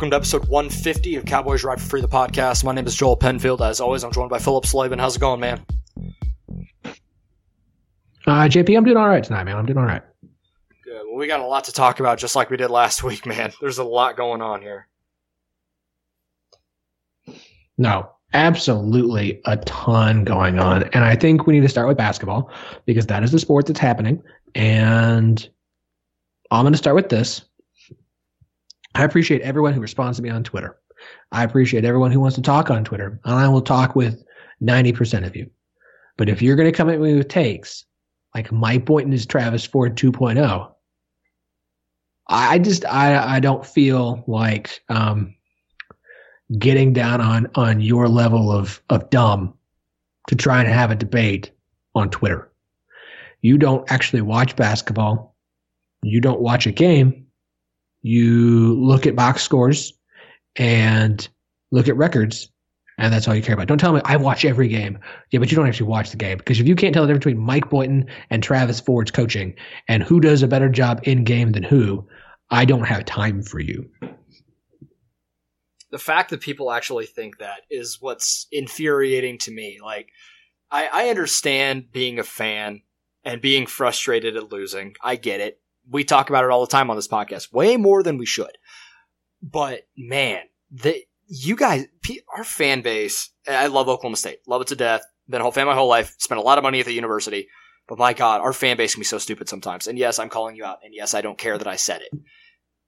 Welcome to episode 150 of Cowboys Ride for Free, the podcast. My name is Joel Penfield. As always, I'm joined by Philip Slavin. How's it going, man? Uh, JP, I'm doing all right tonight, man. I'm doing all right. Good. Well, we got a lot to talk about, just like we did last week, man. There's a lot going on here. No, absolutely a ton going on. And I think we need to start with basketball because that is the sport that's happening. And I'm going to start with this. I appreciate everyone who responds to me on Twitter. I appreciate everyone who wants to talk on Twitter. And I will talk with 90% of you. But if you're going to come at me with takes like Mike Boynton is Travis Ford 2.0, I just I I don't feel like um, getting down on on your level of of dumb to try and have a debate on Twitter. You don't actually watch basketball. You don't watch a game you look at box scores and look at records, and that's all you care about. Don't tell me I watch every game. Yeah, but you don't actually watch the game because if you can't tell the difference between Mike Boynton and Travis Ford's coaching and who does a better job in game than who, I don't have time for you. The fact that people actually think that is what's infuriating to me. Like, I, I understand being a fan and being frustrated at losing. I get it we talk about it all the time on this podcast, way more than we should. But man, the you guys, our fan base, I love Oklahoma State, love it to death. Been a whole fan my whole life, spent a lot of money at the university. But my God, our fan base can be so stupid sometimes. And yes, I'm calling you out. And yes, I don't care that I said it.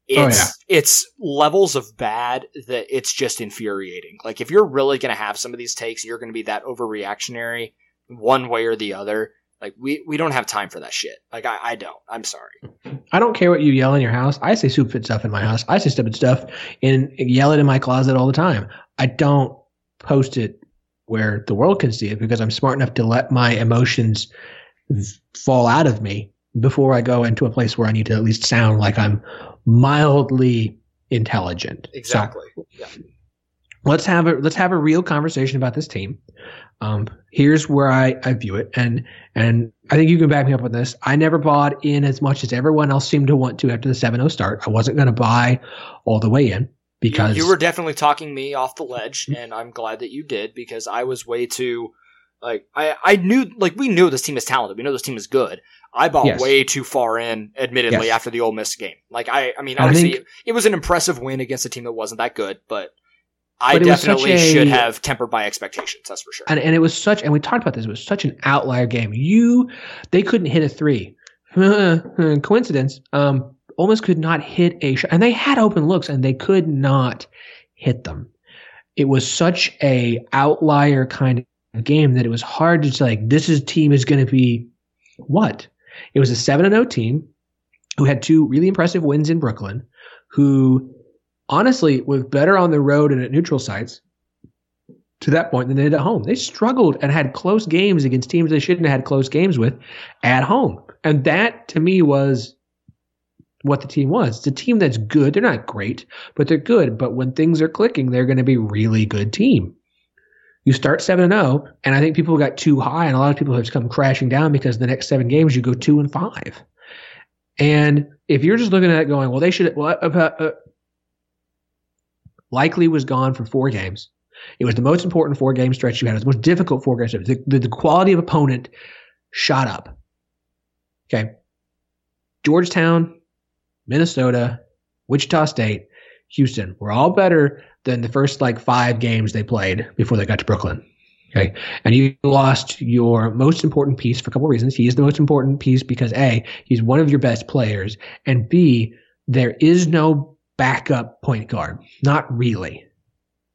It's oh, yeah. it's levels of bad that it's just infuriating. Like if you're really going to have some of these takes, you're going to be that overreactionary one way or the other. Like we we don't have time for that shit. Like I, I don't. I'm sorry. I don't care what you yell in your house. I say stupid stuff in my house. I say stupid stuff and yell it in my closet all the time. I don't post it where the world can see it because I'm smart enough to let my emotions fall out of me before I go into a place where I need to at least sound like I'm mildly intelligent. Exactly. So, yeah. Let's have a let's have a real conversation about this team. Um, here's where I, I view it, and and I think you can back me up on this. I never bought in as much as everyone else seemed to want to after the 7-0 start. I wasn't going to buy all the way in because you, you were definitely talking me off the ledge, and I'm glad that you did because I was way too like I I knew like we knew this team is talented. We know this team is good. I bought yes. way too far in, admittedly, yes. after the Ole Miss game. Like I, I mean, obviously, I think, it was an impressive win against a team that wasn't that good, but I definitely a, should have tempered my expectations. That's for sure. And, and it was such, and we talked about this. It was such an outlier game. You, they couldn't hit a three. Coincidence. Um, almost could not hit a shot, and they had open looks, and they could not hit them. It was such a outlier kind of game that it was hard to say, like this is team is going to be what. It was a seven and zero oh team who had two really impressive wins in Brooklyn, who honestly was better on the road and at neutral sites to that point than they did at home. They struggled and had close games against teams they shouldn't have had close games with at home. And that to me was what the team was. It's a team that's good. They're not great, but they're good. But when things are clicking, they're going to be really good team. You start 7 0, and I think people got too high, and a lot of people have come crashing down because the next seven games you go 2 and 5. And if you're just looking at it going, well, they should, well, uh, uh, Likely was gone for four games. It was the most important four game stretch you had. It was the most difficult four game stretch. The, the, the quality of opponent shot up. Okay. Georgetown, Minnesota, Wichita State, Houston were all better than the first like five games they played before they got to Brooklyn. Okay. And you lost your most important piece for a couple of reasons. He is the most important piece because A, he's one of your best players. And B, there is no backup point guard. Not really.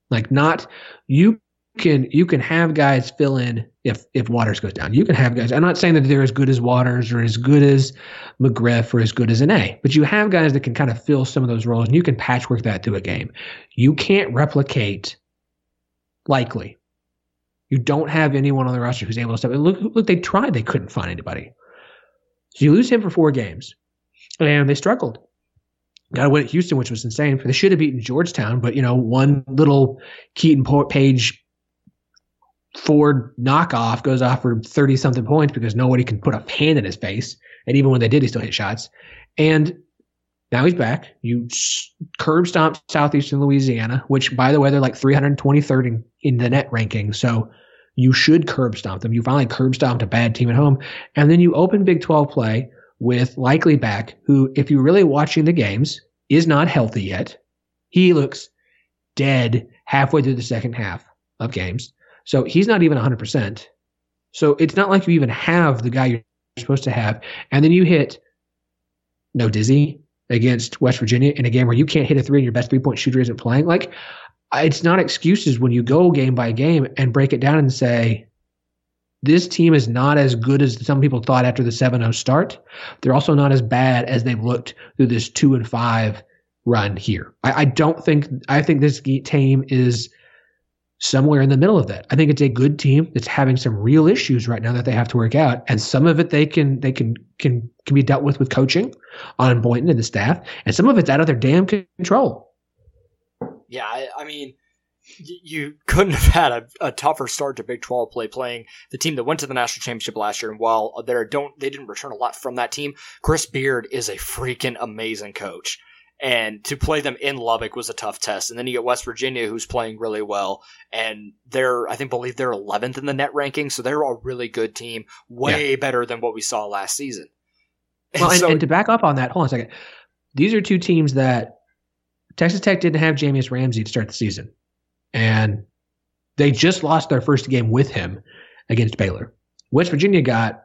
Like not, you can, you can have guys fill in if, if Waters goes down. You can have guys, I'm not saying that they're as good as Waters or as good as McGriff or as good as an A, but you have guys that can kind of fill some of those roles and you can patchwork that through a game. You can't replicate Likely you don't have anyone on the roster who's able to step. Look, look, they tried, they couldn't find anybody. So you lose him for four games, and they struggled. Got to win at Houston, which was insane. They should have beaten Georgetown, but you know, one little Keiton Page Ford knockoff goes off for thirty something points because nobody can put a hand in his face, and even when they did, he still hit shots. And now he's back. You curb stomp Southeastern Louisiana, which, by the way, they're like 323rd in, in the net ranking. So you should curb stomp them. You finally curb stomped a bad team at home. And then you open Big 12 play with Likely back, who, if you're really watching the games, is not healthy yet. He looks dead halfway through the second half of games. So he's not even 100%. So it's not like you even have the guy you're supposed to have. And then you hit no Dizzy, against West Virginia in a game where you can't hit a three and your best three point shooter isn't playing. Like, it's not excuses when you go game by game and break it down and say, this team is not as good as some people thought after the 7 0 start. They're also not as bad as they've looked through this 2 and 5 run here. I, I don't think, I think this team is somewhere in the middle of that. I think it's a good team that's having some real issues right now that they have to work out, and some of it they can they can can can be dealt with with coaching on Boynton and the staff, and some of it's out of their damn control. Yeah, I, I mean, you couldn't have had a, a, tougher start to Big Twelve play playing the team that went to the national championship last year. And while they don't they didn't return a lot from that team, Chris Beard is a freaking amazing coach. And to play them in Lubbock was a tough test. And then you get West Virginia, who's playing really well, and they're I think believe they're 11th in the net ranking, so they're a really good team, way yeah. better than what we saw last season. Well, and, so, and, to back up on that, hold on a second. These are two teams that Texas Tech didn't have Jahmi'us Ramsey to start the season, and they just lost their first game with him against Baylor. West Virginia got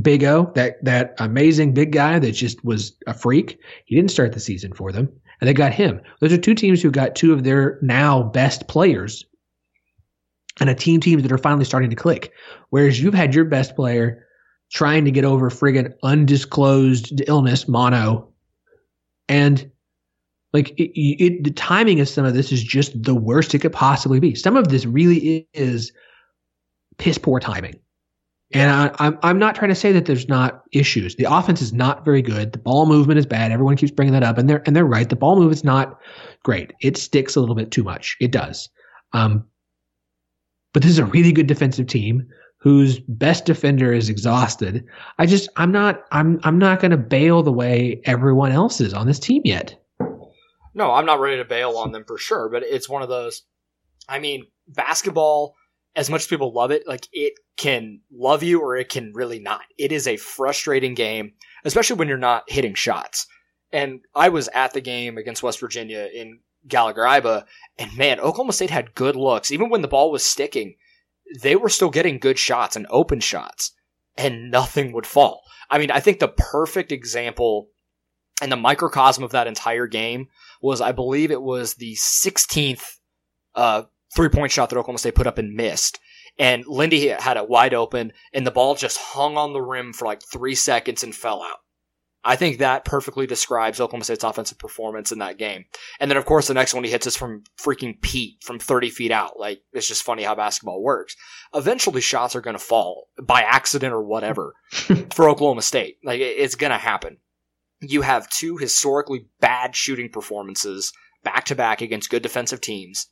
Big O, that that amazing big guy that just was a freak. He didn't start the season for them, and they got him. Those are two teams who got two of their now best players, and a team teams that are finally starting to click. Whereas you've had your best player trying to get over friggin' undisclosed illness, mono, and like it, it, the timing of some of this is just the worst it could possibly be. Some of this really is piss poor timing. And I, am I'm, I'm not trying to say that there's not issues. The offense is not very good. The ball movement is bad. Everyone keeps bringing that up, and they're and they're right. The ball movement is not great. It sticks a little bit too much. It does. Um, but this is a really good defensive team whose best defender is exhausted. I just I'm not I'm I'm not going to bail the way everyone else is on this team yet. No, I'm not ready to bail on them for sure. But it's one of those. I mean, basketball as much as people love it, like it can love you or it can really not. It is a frustrating game, especially when you're not hitting shots. And I was at the game against West Virginia in Gallagher Iba, and man, Oklahoma State had good looks. Even when the ball was sticking, they were still getting good shots and open shots, and nothing would fall. I mean, I think the perfect example and the microcosm of that entire game was, I believe it was the 16th uh, three point shot that Oklahoma State put up and missed. And Lindy had it wide open, and the ball just hung on the rim for like three seconds and fell out. I think that perfectly describes Oklahoma State's offensive performance in that game. And then, of course, the next one he hits is from freaking Pete from 30 feet out. Like, it's just funny how basketball works. Eventually, shots are going to fall by accident or whatever for Oklahoma State. Like, it's going to happen. You have two historically bad shooting performances back to back against good defensive teams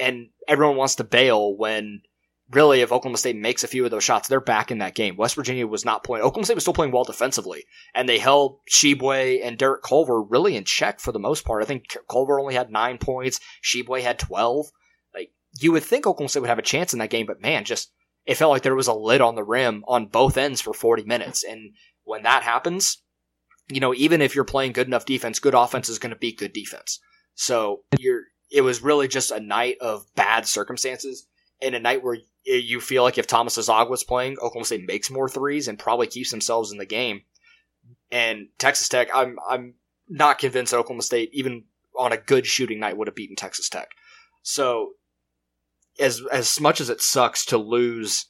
and everyone wants to bail when really if Oklahoma State makes a few of those shots, they're back in that game. West Virginia was not playing. Oklahoma State was still playing well defensively, and they held Tshiebwe and Derek Culver really in check for the most part. I think Culver only had nine points. Tshiebwe had twelve. Like you would think Oklahoma State would have a chance in that game, but man, just it felt like there was a lid on the rim on both ends for forty minutes, and when that happens. You know, even if you're playing good enough defense, good offense is going to beat good defense. So you're, it was really just a night of bad circumstances and a night where you feel like if Thomas Dziagwa was playing, Oklahoma State makes more threes and probably keeps themselves in the game. And Texas Tech, I'm I'm not convinced Oklahoma State, even on a good shooting night, would have beaten Texas Tech. So as as much as it sucks to lose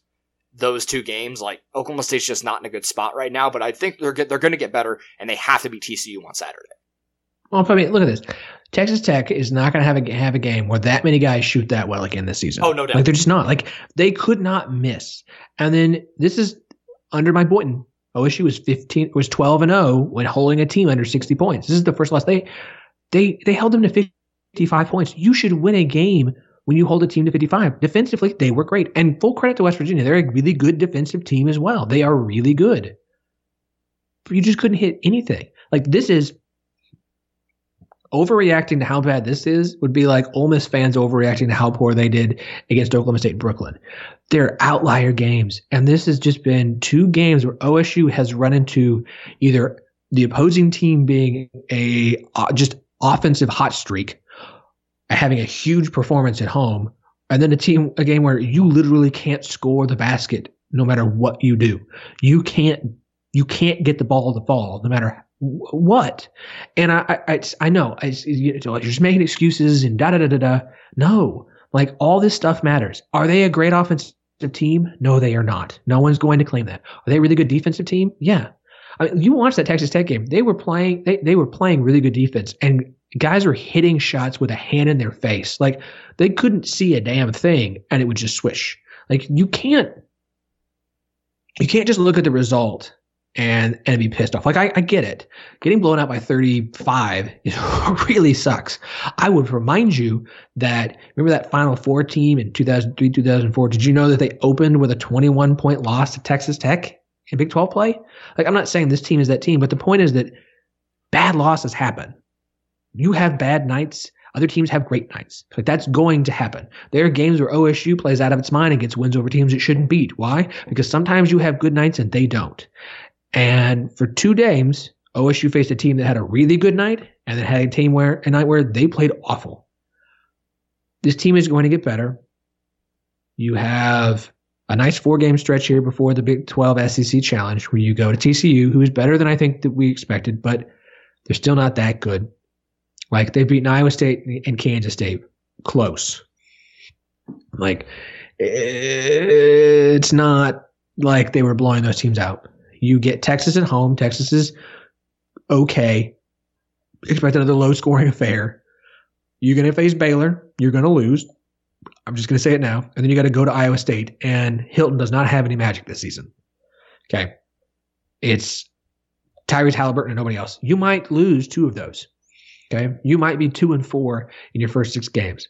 those two games, like Oklahoma State's just not in a good spot right now. But I think they're they're going to get better, and they have to beat TCU on Saturday. Well, I mean, look at this. Texas Tech is not going to have a have a game where that many guys shoot that well again this season. Oh no, doubt. like they're just not. Like they could not miss. And then this is under Mike Boynton. OSU was fifteen was twelve and zero when holding a team under sixty points. This is the first loss they they they held them to fifty five points. You should win a game when you hold a team to 55. Defensively, they were great. And full credit to West Virginia. They're a really good defensive team as well. They are really good. You just couldn't hit anything. Like this is overreacting to how bad this is would be like Ole Miss fans overreacting to how poor they did against Oklahoma State Brooklyn. They're outlier games. And this has just been two games where OSU has run into either the opposing team being a uh, just offensive hot streak, having a huge performance at home, and then a team a game where you literally can't score the basket no matter what you do. You can't you can't get the ball to fall no matter what? And I, I, I know I, you're just making excuses and da da da da da. No, like all this stuff matters. Are they a great offensive team? No, they are not. No one's going to claim that. Are they a really good defensive team? Yeah. I mean, you watched that Texas Tech game. They were playing. They, they were playing really good defense, and guys were hitting shots with a hand in their face. Like they couldn't see a damn thing, and it would just swish. Like you can't. You can't just look at the result and and be pissed off. Like I, I get it. Getting blown out by 35 is, really sucks. I would remind you that remember that Final Four team in 2003 2004. Did you know that they opened with a 21 point loss to Texas Tech in Big 12 play? Like I'm not saying this team is that team, but the point is that bad losses happen. You have bad nights. Other teams have great nights. Like that's going to happen. There are games where OSU plays out of its mind and gets wins over teams it shouldn't beat. Why? Because sometimes you have good nights and they don't. And for two games, OSU faced a team that had a really good night and then had a team where a night where they played awful. This team is going to get better. You have a nice four game stretch here before the Big 12 SEC challenge where you go to TCU, who is better than I think that we expected, but they're still not that good. Like they've beaten Iowa State and Kansas State close. Like it's not like they were blowing those teams out. You get Texas at home. Texas is okay. Expect another low scoring affair. You're going to face Baylor. You're going to lose. I'm just going to say it now. And then you got to go to Iowa State. And Hilton does not have any magic this season. Okay. It's Tyrese Halliburton and nobody else. You might lose two of those. Okay. You might be two and four in your first six games.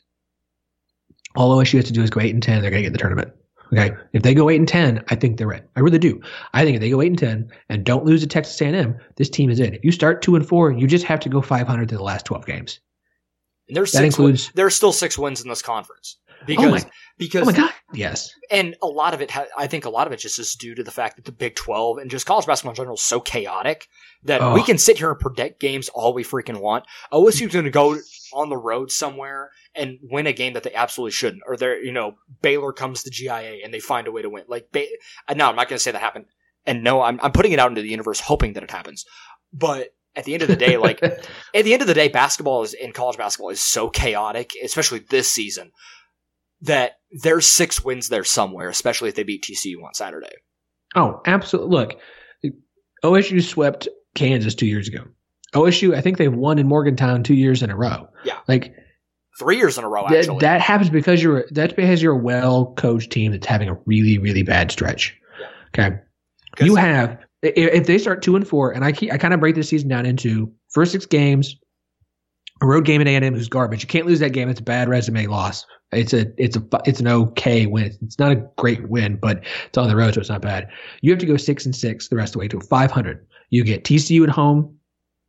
All OSU has to do is go eight and 10. They're going to get the tournament. Okay, if they go eight and ten, I think they're in. I really do. I think if they go eight and ten and don't lose to Texas A&M, this team is in. If you start two and four, you just have to go five hundred to the last twelve games. And there's that includes wins. there's still six wins in this conference because oh my, because oh my god, yes. And a lot of it, ha- I think, a lot of it just is due to the fact that the Big Twelve and just college basketball in general is so chaotic that oh. we can sit here and predict games all we freaking want. OSU's going to go on the road somewhere and win a game that they absolutely shouldn't, or they're you know Baylor comes to GIA and they find a way to win. Like, ba- uh, no, I'm not going to say that happened, and no, I'm I'm putting it out into the universe, hoping that it happens. But at the end of the day, like at the end of the day, basketball is in college basketball is so chaotic, especially this season, that there's six wins there somewhere, especially if they beat TCU on Saturday. Oh, absolutely! Look, OSU swept Kansas two years ago. OSU, I think they've won in Morgantown two years in a row. Yeah, like three years in a row. Actually, that, that happens because you're that's because you're a well coached team that's having a really really bad stretch. Yeah. Okay, you have if they start two and four, and I keep, I kind of break this season down into first six games, a road game at A and M who's garbage. You can't lose that game. It's a bad resume loss. It's a it's a it's an okay win. It's not a great win, but it's on the road, so it's not bad. You have to go six and six the rest of the way to 500. You get TCU at home.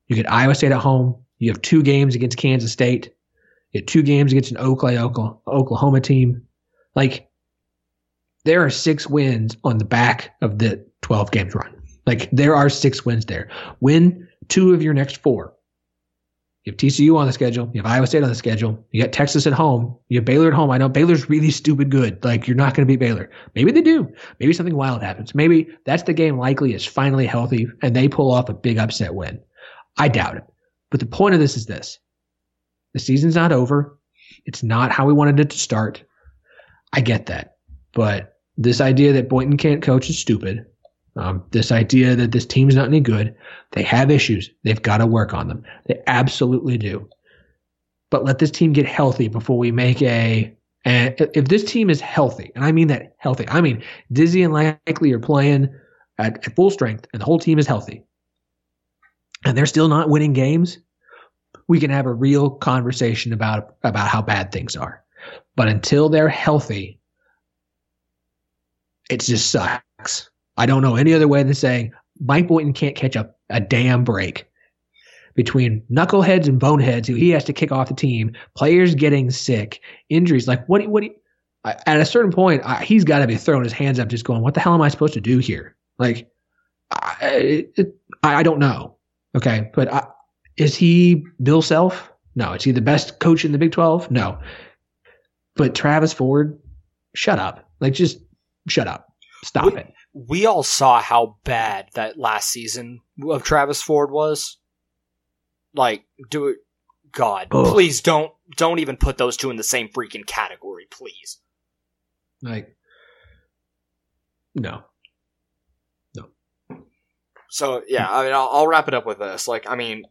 You get Iowa State at home. You have two games against Kansas State. You have two games against an Oklahoma, Oklahoma team. Like there are six wins on the back of the 12 games run. Like there are six wins there. Win two of your next four. You have TCU on the schedule. You have Iowa State on the schedule. You got Texas at home. You have Baylor at home. I know Baylor's really stupid good. Like you're not going to beat Baylor. Maybe they do. Maybe something wild happens. Maybe that's the game Likely is finally healthy and they pull off a big upset win. I doubt it. But the point of this is this. The season's not over. It's not how we wanted it to start. I get that. But this idea that Boynton can't coach is stupid. Um, this idea that this team's not any good, they have issues. They've got to work on them. They absolutely do. But let this team get healthy before we make a. And if this team is healthy, and I mean that healthy, I mean Dizzy and Likely are playing at, at full strength, and the whole team is healthy, and they're still not winning games, we can have a real conversation about about how bad things are. But until they're healthy, it just sucks. I don't know any other way than saying Mike Boynton can't catch a, a damn break between knuckleheads and boneheads who he has to kick off the team, players getting sick, injuries. Like what? What? at a certain point, I, he's got to be throwing his hands up, just going, "What the hell am I supposed to do here?" Like, I, it, I don't know. Okay, but I, is he Bill Self? No. Is he the best coach in the Big Twelve? No. But Travis Ford, shut up. Like, just shut up. Stop it. We all saw how bad that last season of Travis Ford was. Like, do it. God, Ugh. please don't don't even put those two in the same freaking category, please. Like, no, no. So yeah, I mean, I'll, I'll wrap it up with this. Like, I mean,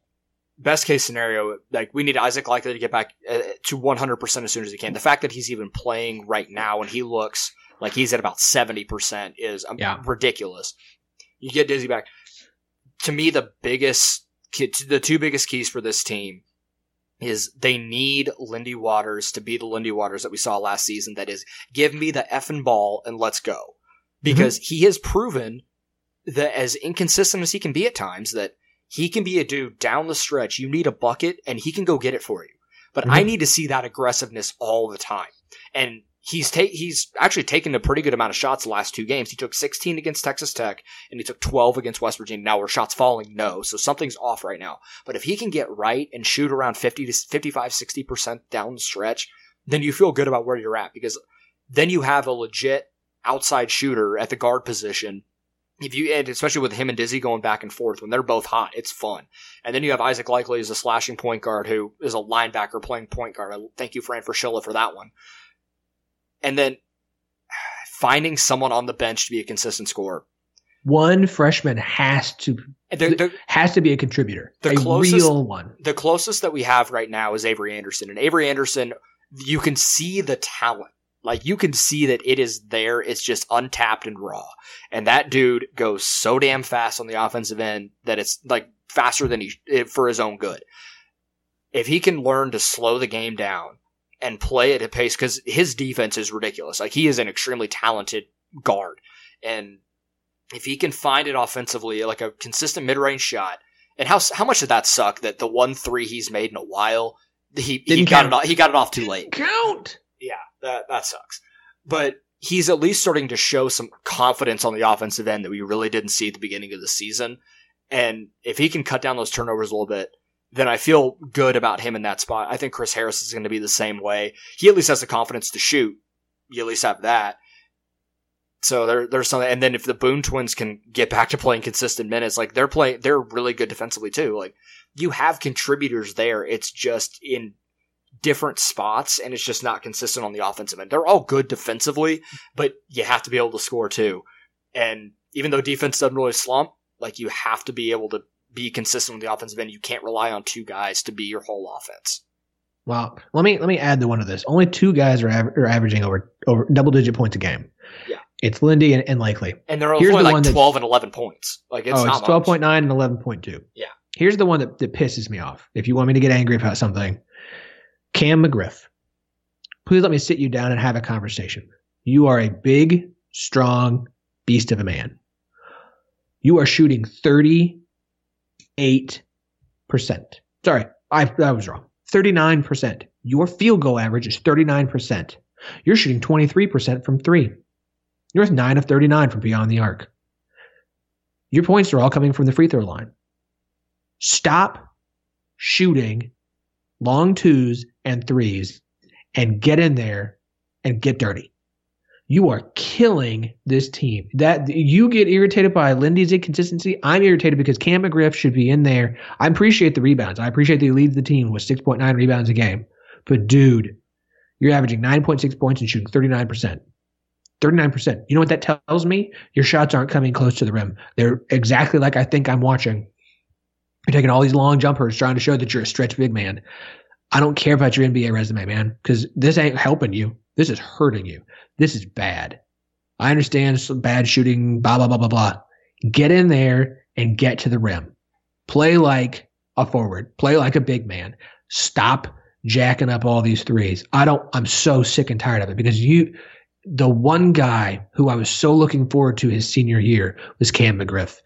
best case scenario, like we need Isaac Likely to get back uh, to 100% as soon as he can. The fact that he's even playing right now and he looks like he's at about 70% is um, yeah. ridiculous. You get Dizzy back. To me, the biggest, the two biggest keys for this team is they need Lindy Waters to be the Lindy Waters that we saw last season. That is, give me the effing ball and let's go. Because mm-hmm. he has proven that as inconsistent as he can be at times, that he can be a dude down the stretch. You need a bucket and he can go get it for you. But mm-hmm. I need to see that aggressiveness all the time. And he's ta- he's actually taken a pretty good amount of shots the last two games. He took 16 against Texas Tech and he took 12 against West Virginia. Now were shots falling? No. So something's off right now. But if he can get right and shoot around 50 to 55, 60% down the stretch, then you feel good about where you're at because then you have a legit outside shooter at the guard position. If you, and especially with him and Dizzy going back and forth when they're both hot, it's fun. And then you have Isaac Likely as a slashing point guard who is a linebacker playing point guard. Thank you, Fran Fraschilla, for that one and then finding someone on the bench to be a consistent scorer. One freshman has to they're, they're, has to be a contributor. The a closest, real one. The closest that we have right now is Avery Anderson, and Avery Anderson, you can see the talent. Like you can see that it is there. It's just untapped and raw. And that dude goes so damn fast on the offensive end that it's like faster than he for his own good. If he can learn to slow the game down and play at a pace because his defense is ridiculous. Like he is an extremely talented guard, and if he can find it offensively, like a consistent mid range shot, and how how much did that suck that the one three he's made in a while he he got it off, he got it off too late. Count. Yeah, that that sucks. But he's at least starting to show some confidence on the offensive end that we really didn't see at the beginning of the season. And if he can cut down those turnovers a little bit, then I feel good about him in that spot. I think Chris Harris is going to be the same way. He at least has the confidence to shoot. You at least have that. So there, there's something. And then if the Boone twins can get back to playing consistent minutes, like they're playing, they're really good defensively too. Like you have contributors there. It's just in different spots and it's just not consistent on the offensive end. They're all good defensively, but you have to be able to score too. And even though defense doesn't really slump, like you have to be able to be consistent with the offensive end. You can't rely on two guys to be your whole offense. Well, Let me let me add to one of this. Only two guys are, aver- are averaging over over double digit points a game. Yeah. It's Lindy and, and Likely. And they're Here's only the like 12 and 11 points. Like it's, oh, it's 12.9 and 11.2. Yeah. Here's the one that, that pisses me off. If you want me to get angry about something, Cam McGriff, please let me sit you down and have a conversation. You are a big, strong beast of a man. You are shooting 30 Eight percent. Sorry, I, I was wrong. 39%. Your field goal average is 39%. You're shooting 23% from three. You're 9 of 39 from beyond the arc. Your points are all coming from the free throw line. Stop shooting long twos and threes and get in there and get dirty. You are killing this team. That you get irritated by Lindy's inconsistency. I'm irritated because Cam McGriff should be in there. I appreciate the rebounds. I appreciate that he leads the team with 6.9 rebounds a game. But dude, you're averaging 9.6 points and shooting 39%. 39%. You know what that tells me? Your shots aren't coming close to the rim. They're exactly like I think I'm watching. You're taking all these long jumpers trying to show that you're a stretch big man. I don't care about your NBA resume, man, because this ain't helping you. This is hurting you. This is bad. I understand some bad shooting, blah, blah, blah, blah, blah. Get in there and get to the rim. Play like a forward. Play like a big man. Stop jacking up all these threes. I don't, I'm so sick and tired of it because you, the one guy who I was so looking forward to his senior year was Cam McGriff.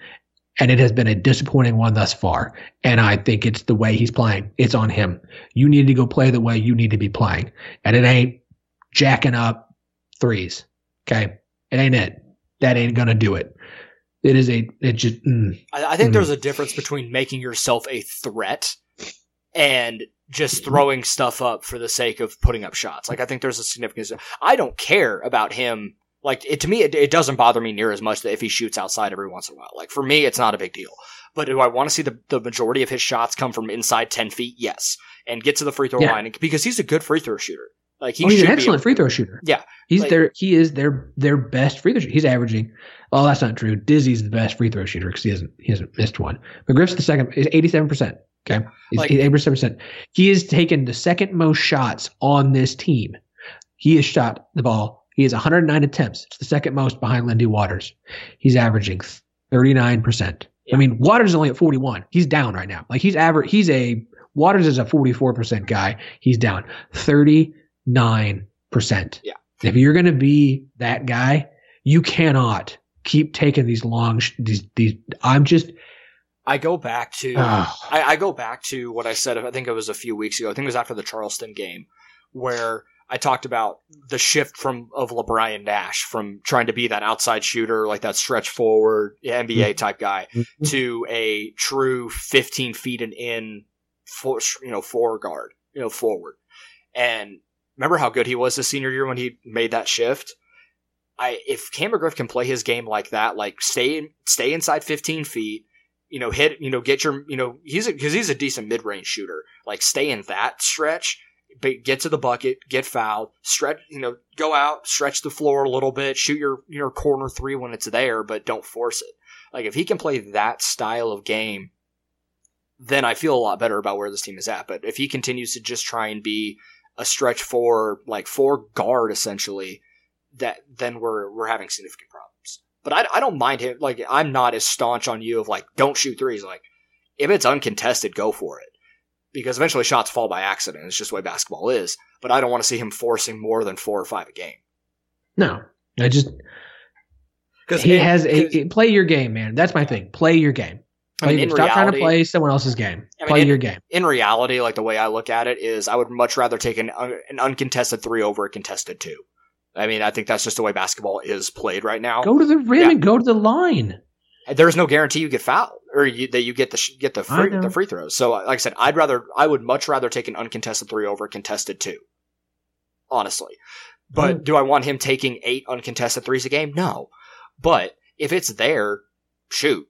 And it has been a disappointing one thus far. And I think it's the way he's playing. It's on him. You need to go play the way you need to be playing. And it ain't jacking up threes. Okay. It ain't it. That ain't going to do it. It is a, it just, mm, I, I think Mm. there's a difference between making yourself a threat and just throwing stuff up for the sake of putting up shots. Like I think there's a significance. I don't care about him. Like it to me, it, it doesn't bother me near as much that if he shoots outside every once in a while. Like for me, it's not a big deal. But do I want to see the, the majority of his shots come from inside ten feet? Yes, and get to the free throw Yeah. line because he's a good free throw shooter. Like he oh, he's an excellent free throw shooter. Yeah, He's like- their, he is their, their best free throw shooter. He's averaging, well, that's not true. Dizzy's the best free throw shooter because he hasn't, he hasn't missed one. McGriff's the second, is 87%. Okay. He's Like- 87%. He has taken the second most shots on this team. He has shot the ball. He has 109 attempts. It's the second most behind Lindy Waters. He's averaging 39%. Yeah. I mean, Waters is only at 41. He's down right now. Like he's average, he's a, Waters is a 44% guy. He's down 39%. Yeah. If you're going to be that guy, you cannot keep taking these long, sh- these, these, I'm just, I go back to ah, I, I go back to what I said. I think it was a few weeks ago. I think it was after the Charleston game, where I talked about the shift from of Le'Bryan Nash from trying to be that outside shooter, like that stretch forward NBA type guy, Mhm. to a true 15 feet and in, for, you know, four guard, you know, forward. And remember how good he was his senior year when he made that shift. I if Cam McGriff can play his game like that, like stay stay inside 15 feet, you know, hit, you know, get your, you know, he's because he's a decent mid range shooter. Like stay in that stretch, but get to the bucket, get fouled, stretch, you know, go out, stretch the floor a little bit, shoot your your corner three when it's there, but don't force it. Like if he can play that style of game, then I feel a lot better about where this team is at. But if he continues to just try and be a stretch four, like four guard essentially, that then we're we're having significant problems. But I, I don't mind him. Like I'm not as staunch on you of like don't shoot threes. Like if it's uncontested, go for it. Because eventually shots fall by accident. It's just the way basketball is. But I don't want to see him forcing more than four or five a game. no, I just, Because he has a, play your game, man. That's my thing. Play your game. I mean, stop trying to reality- play someone else's game. I mean, play in- your game. in reality, like the way I look at it is, I would much rather take an an uncontested three over a contested two. I mean, I think that's just the way basketball is played right now. Go to the rim Yeah. and go to the line. There's no guarantee you get fouled or you, that you get the get the free, the free throws. So, like I said, I'd rather I would much rather take an uncontested three over a contested two. Honestly, but Mm. do I want him taking eight uncontested threes a game? No, but if it's there, shoot.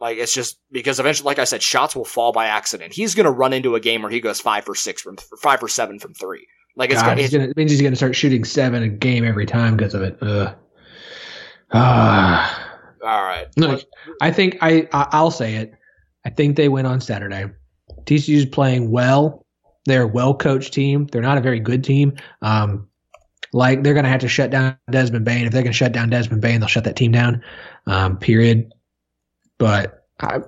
Like it's just because eventually, like I said, shots will fall by accident. He's going to run into a game where he goes five for six from five for seven from three. Like it's, God, gonna, he's gonna, it means he's going to start shooting seven a game every time because of it. Ugh. Ah. all right. Look, I think I, I I'll say it. I think they win on Saturday. TCU's playing well. They're a well coached team. They're not a very good team. Um, like they're going to have to shut down Desmond Bane. If they can shut down Desmond Bane, they'll shut that team down. Um, period. But I,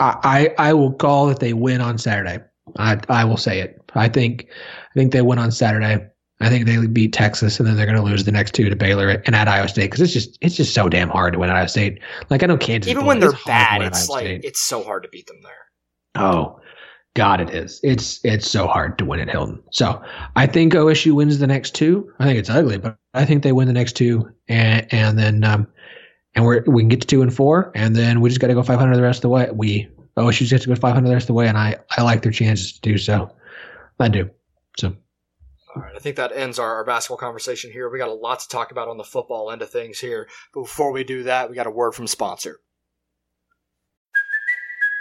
I I will call that they win on Saturday. I I will say it. I think I think they win on Saturday. I think they beat Texas, and then they're going to lose the next two to Baylor and at Iowa State because it's just it's just so damn hard to win at Iowa State. Like I know Kansas, even when they're it's hard to bad, it's like State. it's so hard to beat them there. oh God, it is. It's it's so hard to win at Hilton. So I think OSU wins the next two. I think it's ugly, but I think they win the next two, and and then um and we're we can get to two and four, and then we just got to go 500 the rest of the way. We OSU just gets to go 500 the rest of the way, and I, I like their chances to do so. I do. So. All right, I think that ends our, our, basketball conversation here. We got a lot to talk about on the football end of things here. But before we do that, we got a word from sponsor.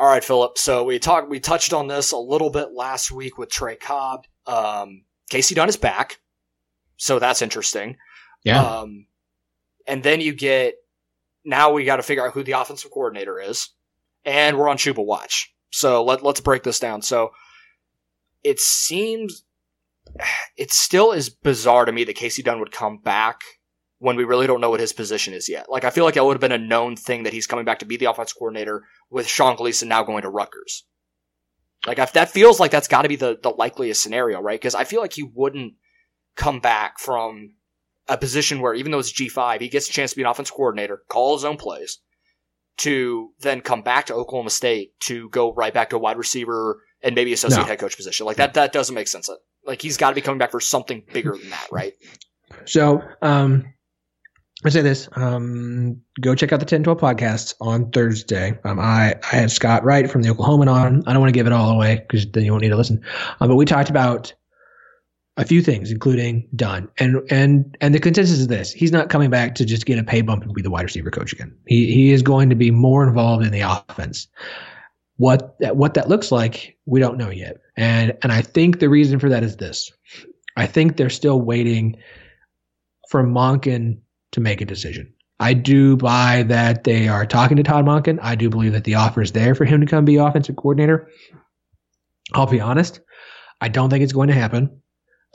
All right, Philip. So we talked, we touched on this a little bit last week with Trey Cobb. Um, Kasey Dunn is back, so that's interesting. Yeah. Um, and then you get now we got to figure out who the offensive coordinator is, and we're on Chuba watch. So let let's break this down. So it seems it still is bizarre to me that Casey Dunn would come back when we really don't know what his position is yet. Like I feel like that would have been a known thing that he's coming back to be the offensive coordinator with Sean Gleeson now going to Rutgers. Like if that feels like that's got to be the the likeliest scenario, right? Because I feel like he wouldn't come back from a position where even though it's G five, he gets a chance to be an offensive coordinator, call his own plays, to then come back to Oklahoma State to go right back to a wide receiver and maybe associate no. head coach position. Like that that doesn't make sense. Like he's got to be coming back for something bigger than that, right? So, um, I say this. Um, go check out the 10 12 podcasts on Thursday. Um, I, I had Scott Wright from the Oklahoman on. I don't want to give it all away because then you won't need to listen. Um, but we talked about a few things, including Dunn. And and and the consensus is this: he's not coming back to just get a pay bump and be the wide receiver coach again. He he is going to be more involved in the offense. What that what that looks like, we don't know yet. And and I think the reason for that is this: I think they're still waiting for Monken to make a decision. I do buy that they are talking to Todd Monken. I do believe that the offer is there for him to come be offensive coordinator. I'll be honest. I don't think it's going to happen.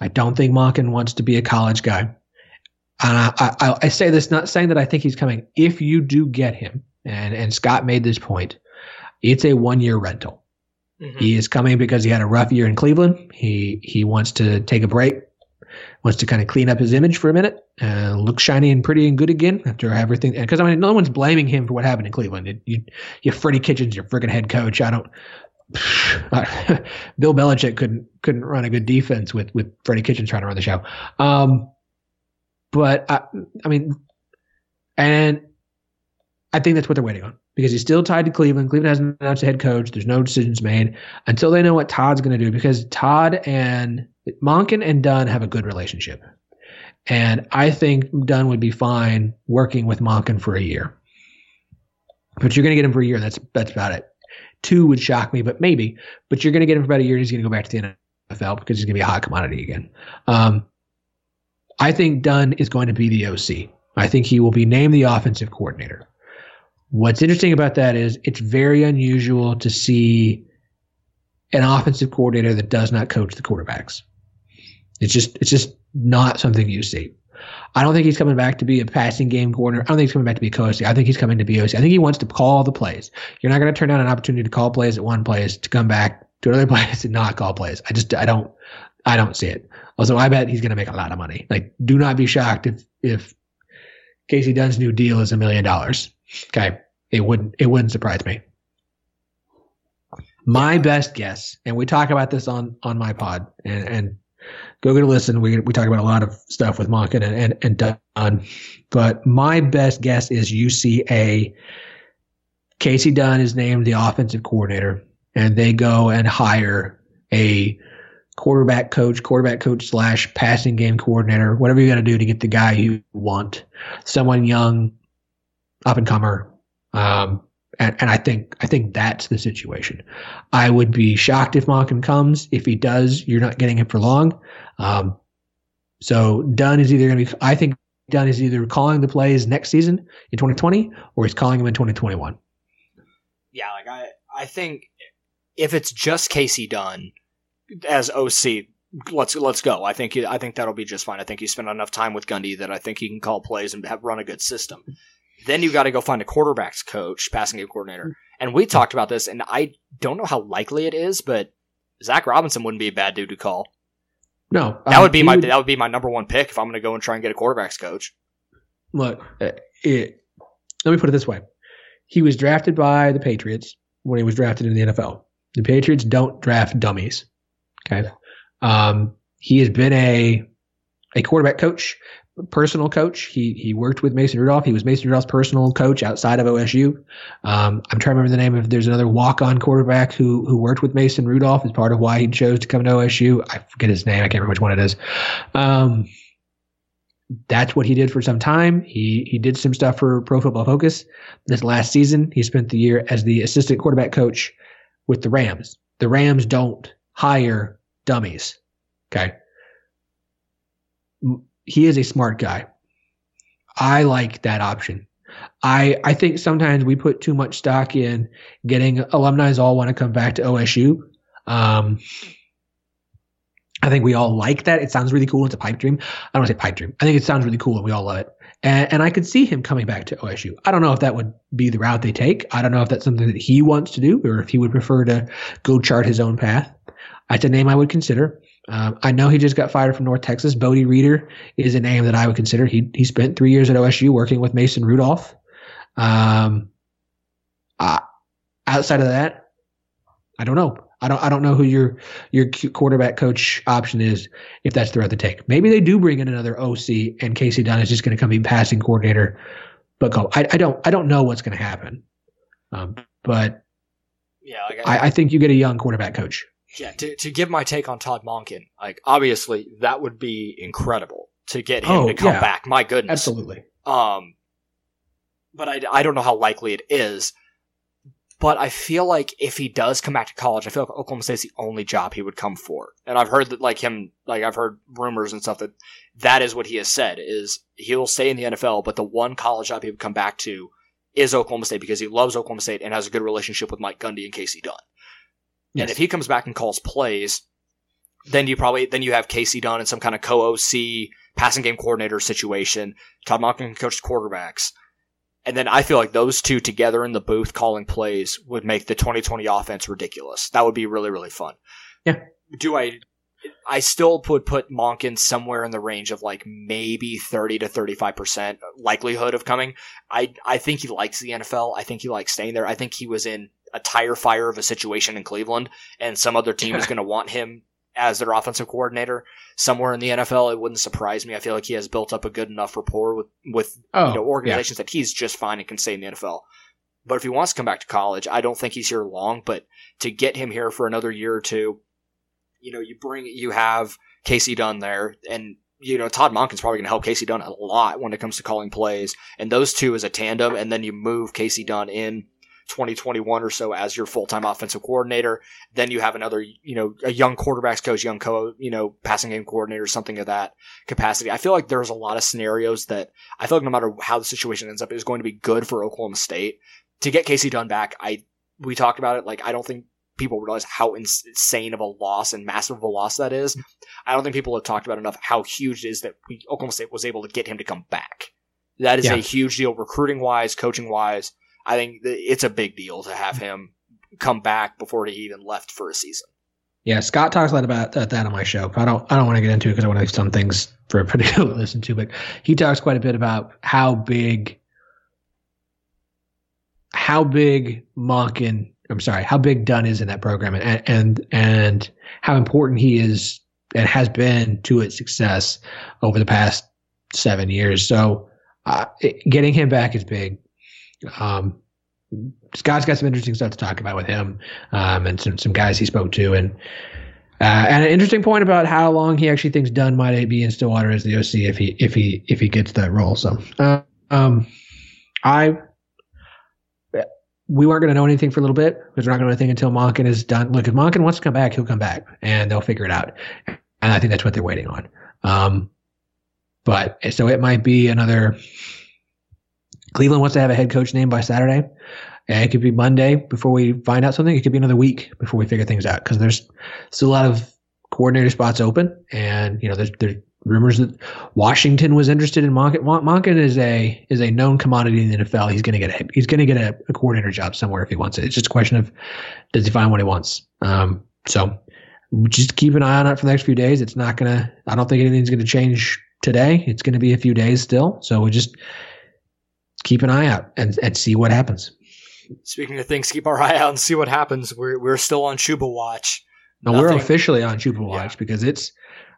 I don't think Monken wants to be a college guy. And I, I, I, say this not saying that I think he's coming. If you do get him, and, and Scott made this point, it's a one year rental. Mm-hmm. He is coming because he had a rough year in Cleveland. He he wants to take a break wants to kind of clean up his image for a minute, uh, look shiny and pretty and good again after everything. Because I mean, no one's blaming him for what happened in Cleveland. It, you, you, Freddie Kitchens, your freaking head coach. I don't. Bill Belichick couldn't couldn't run a good defense with with Freddie Kitchens trying to run the show. Um, but I, I mean, and I think that's what they're waiting on because he's still tied to Cleveland. Cleveland hasn't announced a head coach. There's no decisions made until they know what Todd's going to do because Todd and Monken and Dunn have a good relationship. And I think Dunn would be fine working with Monken for a year. But you're going to get him for a year. That's that's about it. Two would shock me, but maybe. But you're going to get him for about a year. And he's going to go back to the NFL because he's going to be a hot commodity again. Um, I think Dunn is going to be the OC. I think he will be named the offensive coordinator. What's interesting about that is it's very unusual to see an offensive coordinator that does not coach the quarterbacks. It's just it's just not something you see. I don't think he's coming back to be a passing game coordinator. I don't think he's coming back to be a coach. I think he's coming to be OC. I think he wants to call the plays. You're not going to turn down an opportunity to call plays at one place to come back to another place and not call plays. I just I don't I don't see it. Also, I bet he's going to make a lot of money. Like, do not be shocked if if Kasey Dunn's new deal is a million dollars. Okay, it wouldn't it wouldn't surprise me. My best guess, and we talk about this on on my pod, and, and go get a listen. We we talk about a lot of stuff with Monken and and, and Dunn, but my best guess is you see a Kasey Dunn is named the offensive coordinator, and they go and hire a quarterback coach, quarterback coach slash passing game coordinator, whatever you got to do to get the guy you want, someone young, up and comer. Um, and, and I think I think that's the situation. I would be shocked if Monken comes. If he does, you're not getting him for long. Um, so Dunn is either going to be. I think Dunn is either calling the plays next season in 2020 or he's calling them in 2021. Yeah, like I I think if it's just Kasey Dunn as OC, let's let's go. I think I think that'll be just fine. I think he spent enough time with Gundy that I think he can call plays and have, run a good system Then you got to go find a quarterbacks coach, passing game coordinator. And we talked about this, and I don't know how likely it is, but Zac Robinson wouldn't be a bad dude to call. No, That um, would be my that would be my number one pick if I'm going to go and try and get a quarterbacks coach. look. uh, It, let me put it this way: he was drafted by the Patriots when he was drafted in the NFL. The Patriots don't draft dummies. Okay, um, he has been a a quarterback coach, personal coach. He he worked with Mason Rudolph. He was Mason Rudolph's personal coach outside of OSU. Um, I'm trying to remember the name of. There's another walk on quarterback who who worked with Mason Rudolph as part of why he chose to come to OSU. I forget his name. I can't remember which one it is. Um, that's what he did for some time. He he did some stuff for Pro Football Focus. This last season, he spent the year as the assistant quarterback coach with the Rams. The Rams don't hire dummies. Okay. He is a smart guy. I like that option. I I think sometimes we put too much stock in getting alumni all want to come back to OSU. Um, I think we all like that. It sounds really cool. It's a pipe dream. I don't want to say pipe dream. I think it sounds really cool and we all love it. And, and I could see him coming back to OSU. I don't know if that would be the route they take. I don't know if that's something that he wants to do or if he would prefer to go chart his own path. That's a name I would consider. Um, I know he just got fired from North Texas. Bodie Reeder is a name that I would consider. He he spent three years at OSU working with Mason Rudolph. Um, uh, outside of that, I don't know. I don't I don't know who your your quarterback coach option is if that's the route to take. Maybe they do bring in another OC and Kasey Dunn is just going to come be passing coordinator. But go, I, I don't I don't know what's going to happen. Um, but Yeah, like I, I think you get a young quarterback coach. Yeah. To to give my take on Todd Monken, like obviously that would be incredible to get him Oh, to come yeah. back. My goodness, Absolutely. Um, but I, I don't know how likely it is. But I feel like if he does come back to college, I feel like Oklahoma State's the only job he would come for. And I've heard that, like him, like I've heard rumors and stuff that that is what he has said is he'll stay in the NFL, but the one college job he would come back to is Oklahoma State because he loves Oklahoma State and has a good relationship with Mike Gundy and Kasey Dunn. Yes. And if he comes back and calls plays, then you probably then you have Kasey Dunn in some kind of co-OC passing game coordinator situation. Todd Monken coached quarterbacks. And then I feel like those two together in the booth calling plays would make the 2020 offense ridiculous. That would be really, really fun. Yeah. Do I, I still would put Monken somewhere in the range of like maybe 30 to 35% likelihood of coming. I, I think he likes the NFL. I think he likes staying there. I think he was in a tire fire of a situation in Cleveland and some other team is going to want him as their offensive coordinator somewhere in the NFL. It wouldn't surprise me. I feel like he has built up a good enough rapport with, with Oh, you know, organizations that he's just fine and can stay in the NFL. But if he wants to come back to college, I don't think he's here long. But to get him here for another year or two, you know, you bring you have Kasey Dunn there, and you know Todd Monken's probably going to help Kasey Dunn a lot when it comes to calling plays, and those two as a tandem, and then you move Kasey Dunn in 2021 or so as your full time offensive coordinator. Then you have another, you know, a young quarterbacks coach, young co, you know, passing game coordinator, something of that capacity. I feel like there's a lot of scenarios that I feel like no matter how the situation ends up, is going to be good for Oklahoma State to get Kasey Dunn back. I we talked about it. Like I don't think people realize how insane of a loss and massive of a loss that is. I don't think people have talked about enough how huge it is that we, Oklahoma State was able to get him to come back. That is Yeah. a huge deal, recruiting wise, coaching wise. I think it's a big deal to have him come back before he even left for a season. Yeah, Scott talks a lot about that, that on my show. I don't I don't want to get into it because I want to leave some things for people to listen to. But he talks quite a bit about how big, how big Monken, I'm sorry, how big Dunn is in that program, and and and how important he is and has been to its success over the past seven years. So uh, getting him back is big. Um, Scott's got some interesting stuff to talk about with him um, and some some guys he spoke to, and uh, and an interesting point about how long he actually thinks Dunn might be in Stillwater as the OC if he if he if he gets that role. So, uh, um, I we weren't going to know anything for a little bit because we're not going to know anything until Monken is done. Look, if Monken wants to come back, he'll come back, and they'll figure it out. And I think that's what they're waiting on. Um, but so it might be another. Cleveland wants to have a head coach named by Saturday. And it could be Monday before we find out something. It could be another week before we figure things out because there's still a lot of coordinator spots open, and you know there's, there's rumors that Washington was interested in Monken. Monken is a is a known commodity in the NFL. He's going to get a he's going to get a, a, coordinator job somewhere if he wants it. It's just a question of does he find what he wants. Um, so just keep an eye on it for the next few days. It's not gonna. I don't think anything's going to change today. It's going to be a few days still. So we just keep an eye out and, and see what happens. Speaking of things, keep our eye out and see what happens. We're we're still on Chuba watch. No, we're officially on Chuba watch yeah. because it's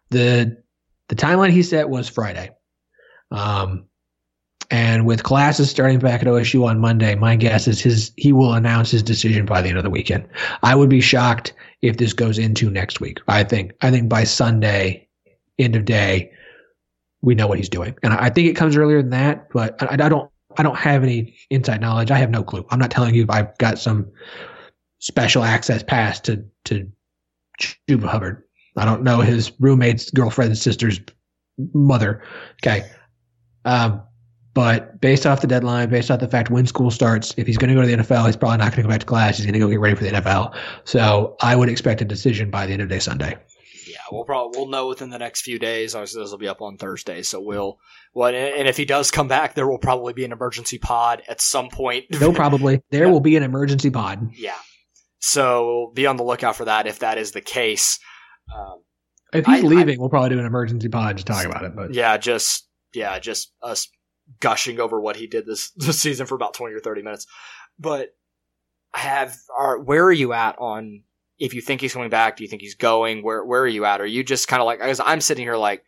the the timeline he set was Friday. Um, and with classes starting back at OSU on Monday, my guess is his he will announce his decision by the end of the weekend. I would be shocked if this goes into next week. I think I think by Sunday, end of day, we know what he's doing, and I think it comes earlier than that. But I, I don't I don't have any inside knowledge. I have no clue. I'm not telling you I've got some special access pass to to Chuba Hubbard. I don't know his roommate's girlfriend's sister's mother. Okay. Um, but based off the deadline, based off the fact when school starts, if he's going to go to the NFL, he's probably not going to go back to class. He's going to go get ready for the NFL. So I would expect a decision by the end of day Sunday. Yeah, we'll probably we'll know within the next few days. Obviously, this will be up on Thursday, so we'll. Well, and if he does come back, there will probably be an emergency pod at some point. No, probably there yeah. will be an emergency pod. Yeah, so be on the lookout for that if that is the case. Um, if he's I, leaving, I, we'll probably do an emergency pod to talk about it. But yeah, just yeah, just us gushing over what he did this, this season for about twenty or thirty minutes. But I have are where are you at on if you think he's coming back? Do you think he's going? Where where are you at? Are you just kind of like as I'm sitting here like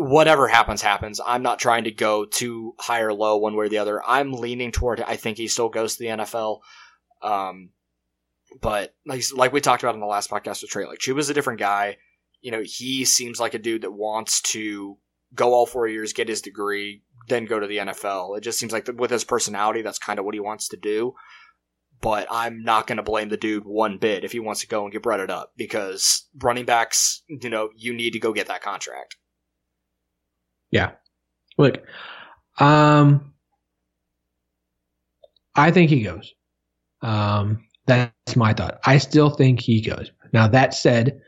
whatever happens happens. I'm not trying to go too high or low one way or the other. I'm leaning toward I think he still goes to the NFL. Um, but like like we talked about in the last podcast with Trey, like Chuba's a different guy. You know, he seems like a dude that wants to go all four years, get his degree, then go to the NFL. It just seems like with his personality, that's kind of what he wants to do. But I'm not going to blame the dude one bit if he wants to go and get breaded up because running backs, you know, you need to go get that contract. Yeah. Look, um, I think he goes. Um, that's my thought. I still think he goes. Now, that said,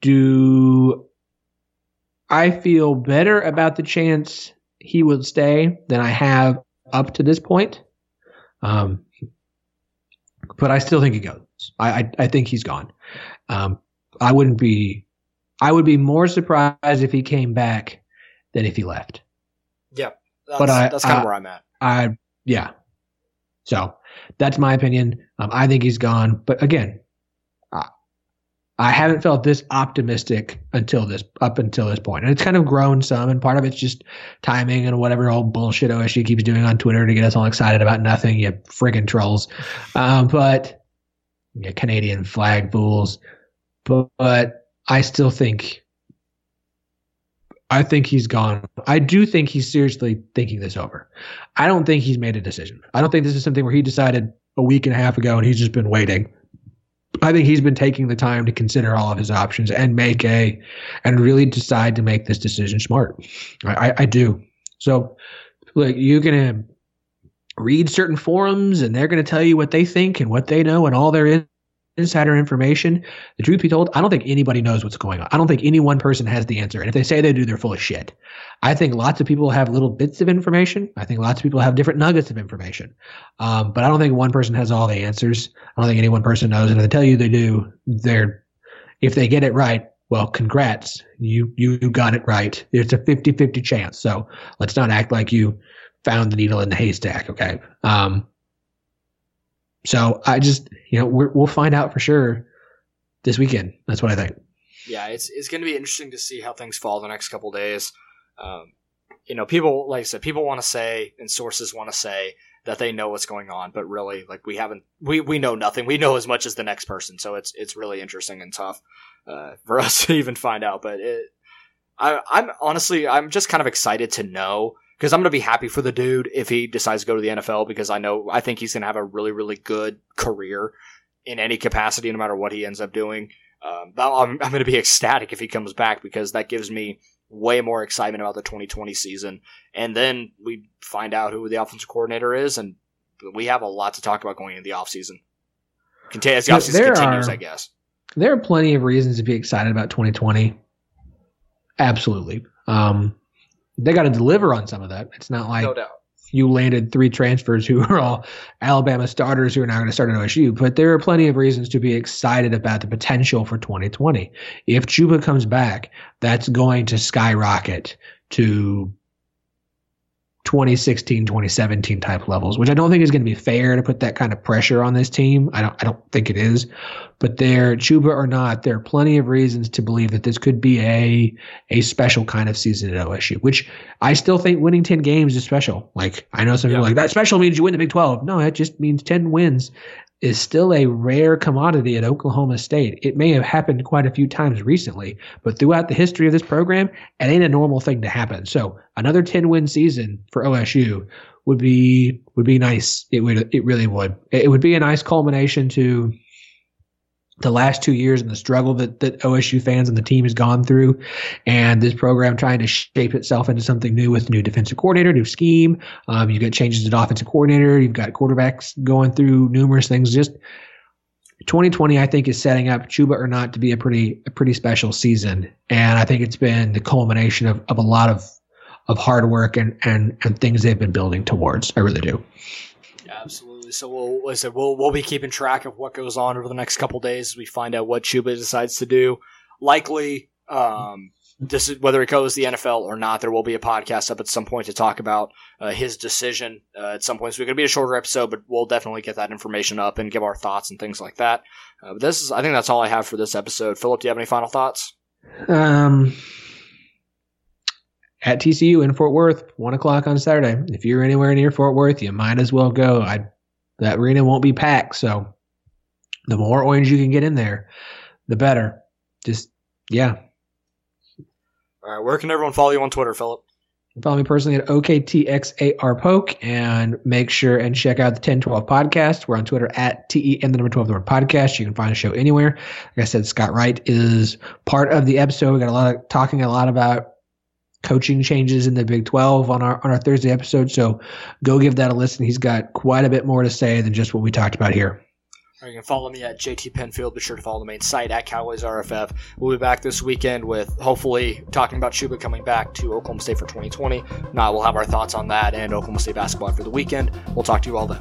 do I feel better about the chance he would stay than I have up to this point? Um, but I still think he goes. I, I, I think he's gone. Um, I wouldn't be, I would be more surprised if he came back than if he left. Yeah. but I, that's kind of where I'm at. I, yeah. So that's my opinion. Um, I think he's gone. But again, I haven't felt this optimistic until this up until this point, and it's kind of grown some. And part of it's just timing and whatever old bullshit OSU keeps doing on Twitter to get us all excited about nothing. You friggin' trolls. Um, but Canadian flag fools. But, but I still think I think he's gone. I do think he's seriously thinking this over. I don't think he's made a decision. I don't think this is something where he decided a week and a half ago and he's just been waiting. I think he's been taking the time to consider all of his options and make a and really decide to make this decision smart. I, I, do. So, like, you're going to read certain forums and they're going to tell you what they think and what they know and all there is insider information. The truth be told, I don't think anybody knows what's going on. I don't think any one person has the answer. And if they say they do, they're full of shit. I think lots of people have little bits of information. I think lots of people have different nuggets of information. Um, but I don't think one person has all the answers. I don't think any one person knows. And if they tell you they do, they're, if they get it right, well, congrats. You, you got it right. It's a 50 50 chance. So let's not act like you found the needle in the haystack. Okay. Um, so I just, you know, we will find out for sure this weekend. That's what I think. Yeah, it's it's going to be interesting to see how things fall the next couple days. Um, you know, people like I said, people want to say and sources want to say that they know what's going on, but really, like we haven't, we we know nothing. We know as much as the next person, so it's it's really interesting and tough uh, for us to even find out. But it, I, I'm honestly, I'm just kind of excited to know because I'm going to be happy for the dude if he decides to go to the NFL because I know I think he's going to have a really really good career in any capacity, no matter what he ends up doing. Um, I'm, I'm going to be ecstatic if he comes back because that gives me way more excitement about the 2020 season. And then we find out who the offensive coordinator is, and we have a lot to talk about going into the offseason. Continue, as the offseason continues, are, I guess. There are plenty of reasons to be excited about 2020 absolutely. Um, they got to deliver on some of that. It's not like no doubt. you landed three transfers who are all Alabama starters who are now going to start at OSU, but there are plenty of reasons to be excited about the potential for 2020. If Chuba comes back, that's going to skyrocket to 2016, 2017 type levels, which I don't think is going to be fair to put that kind of pressure on this team. I don't, I don't think it is, but there, Chuba or not, there are plenty of reasons to believe that this could be a, a special kind of season at OSU, which I still think winning 10 games is special. Like, I know some people are like that special means you win the Big 12. No, it just means 10 wins is still a rare commodity at Oklahoma State. It may have happened quite a few times recently, but throughout the history of this program, it ain't a normal thing to happen. So another 10 win season for OSU would be would be nice. It would it really would. It would be a nice culmination to the last two years and the struggle that, that OSU fans and the team has gone through, and this program trying to shape itself into something new with new defensive coordinator, new scheme. Um, you've got changes at offensive coordinator. You've got quarterbacks going through numerous things. Just 2020, I think, is setting up Chuba or not to be a pretty a pretty special season, and I think it's been the culmination of, of a lot of of hard work and and and things they've been building towards. I really do. Yeah, So we'll like I said, we'll we'll be keeping track of what goes on over the next couple days as we find out what Chuba decides to do. Likely, um, this is whether it goes the NFL or not. There will be a podcast up at some point to talk about uh, his decision uh, at some point. So it's going to be a shorter episode, but we'll definitely get that information up and give our thoughts and things like that. Uh, but this is, I think, that's all I have for this episode. Philip, do you have any final thoughts? Um, at TCU in Fort Worth, one o'clock on Saturday. If you're anywhere near Fort Worth, you might as well go. I that arena won't be packed, so the more orange you can get in there, the better. Just yeah. All right, where can everyone follow you on Twitter, Philip? Follow me personally at OKTXARPoke and make sure and check out the 1012 podcast. We're on Twitter at TE and the number 12 the word podcast. You can find the show anywhere. Like I said, Scott Wright is part of the episode. We got a lot of talking a lot about coaching changes in the Big 12 on our on our Thursday episode. So go give that a listen. He's got quite a bit more to say than just what we talked about here. You can follow me at JT Penfield. Be sure to follow the main site at Cowboys RFF. We'll be back this weekend with hopefully talking about Chuba coming back to Oklahoma State for 2020. Now we'll have our thoughts on that and Oklahoma State basketball for the weekend. We'll talk to you all then.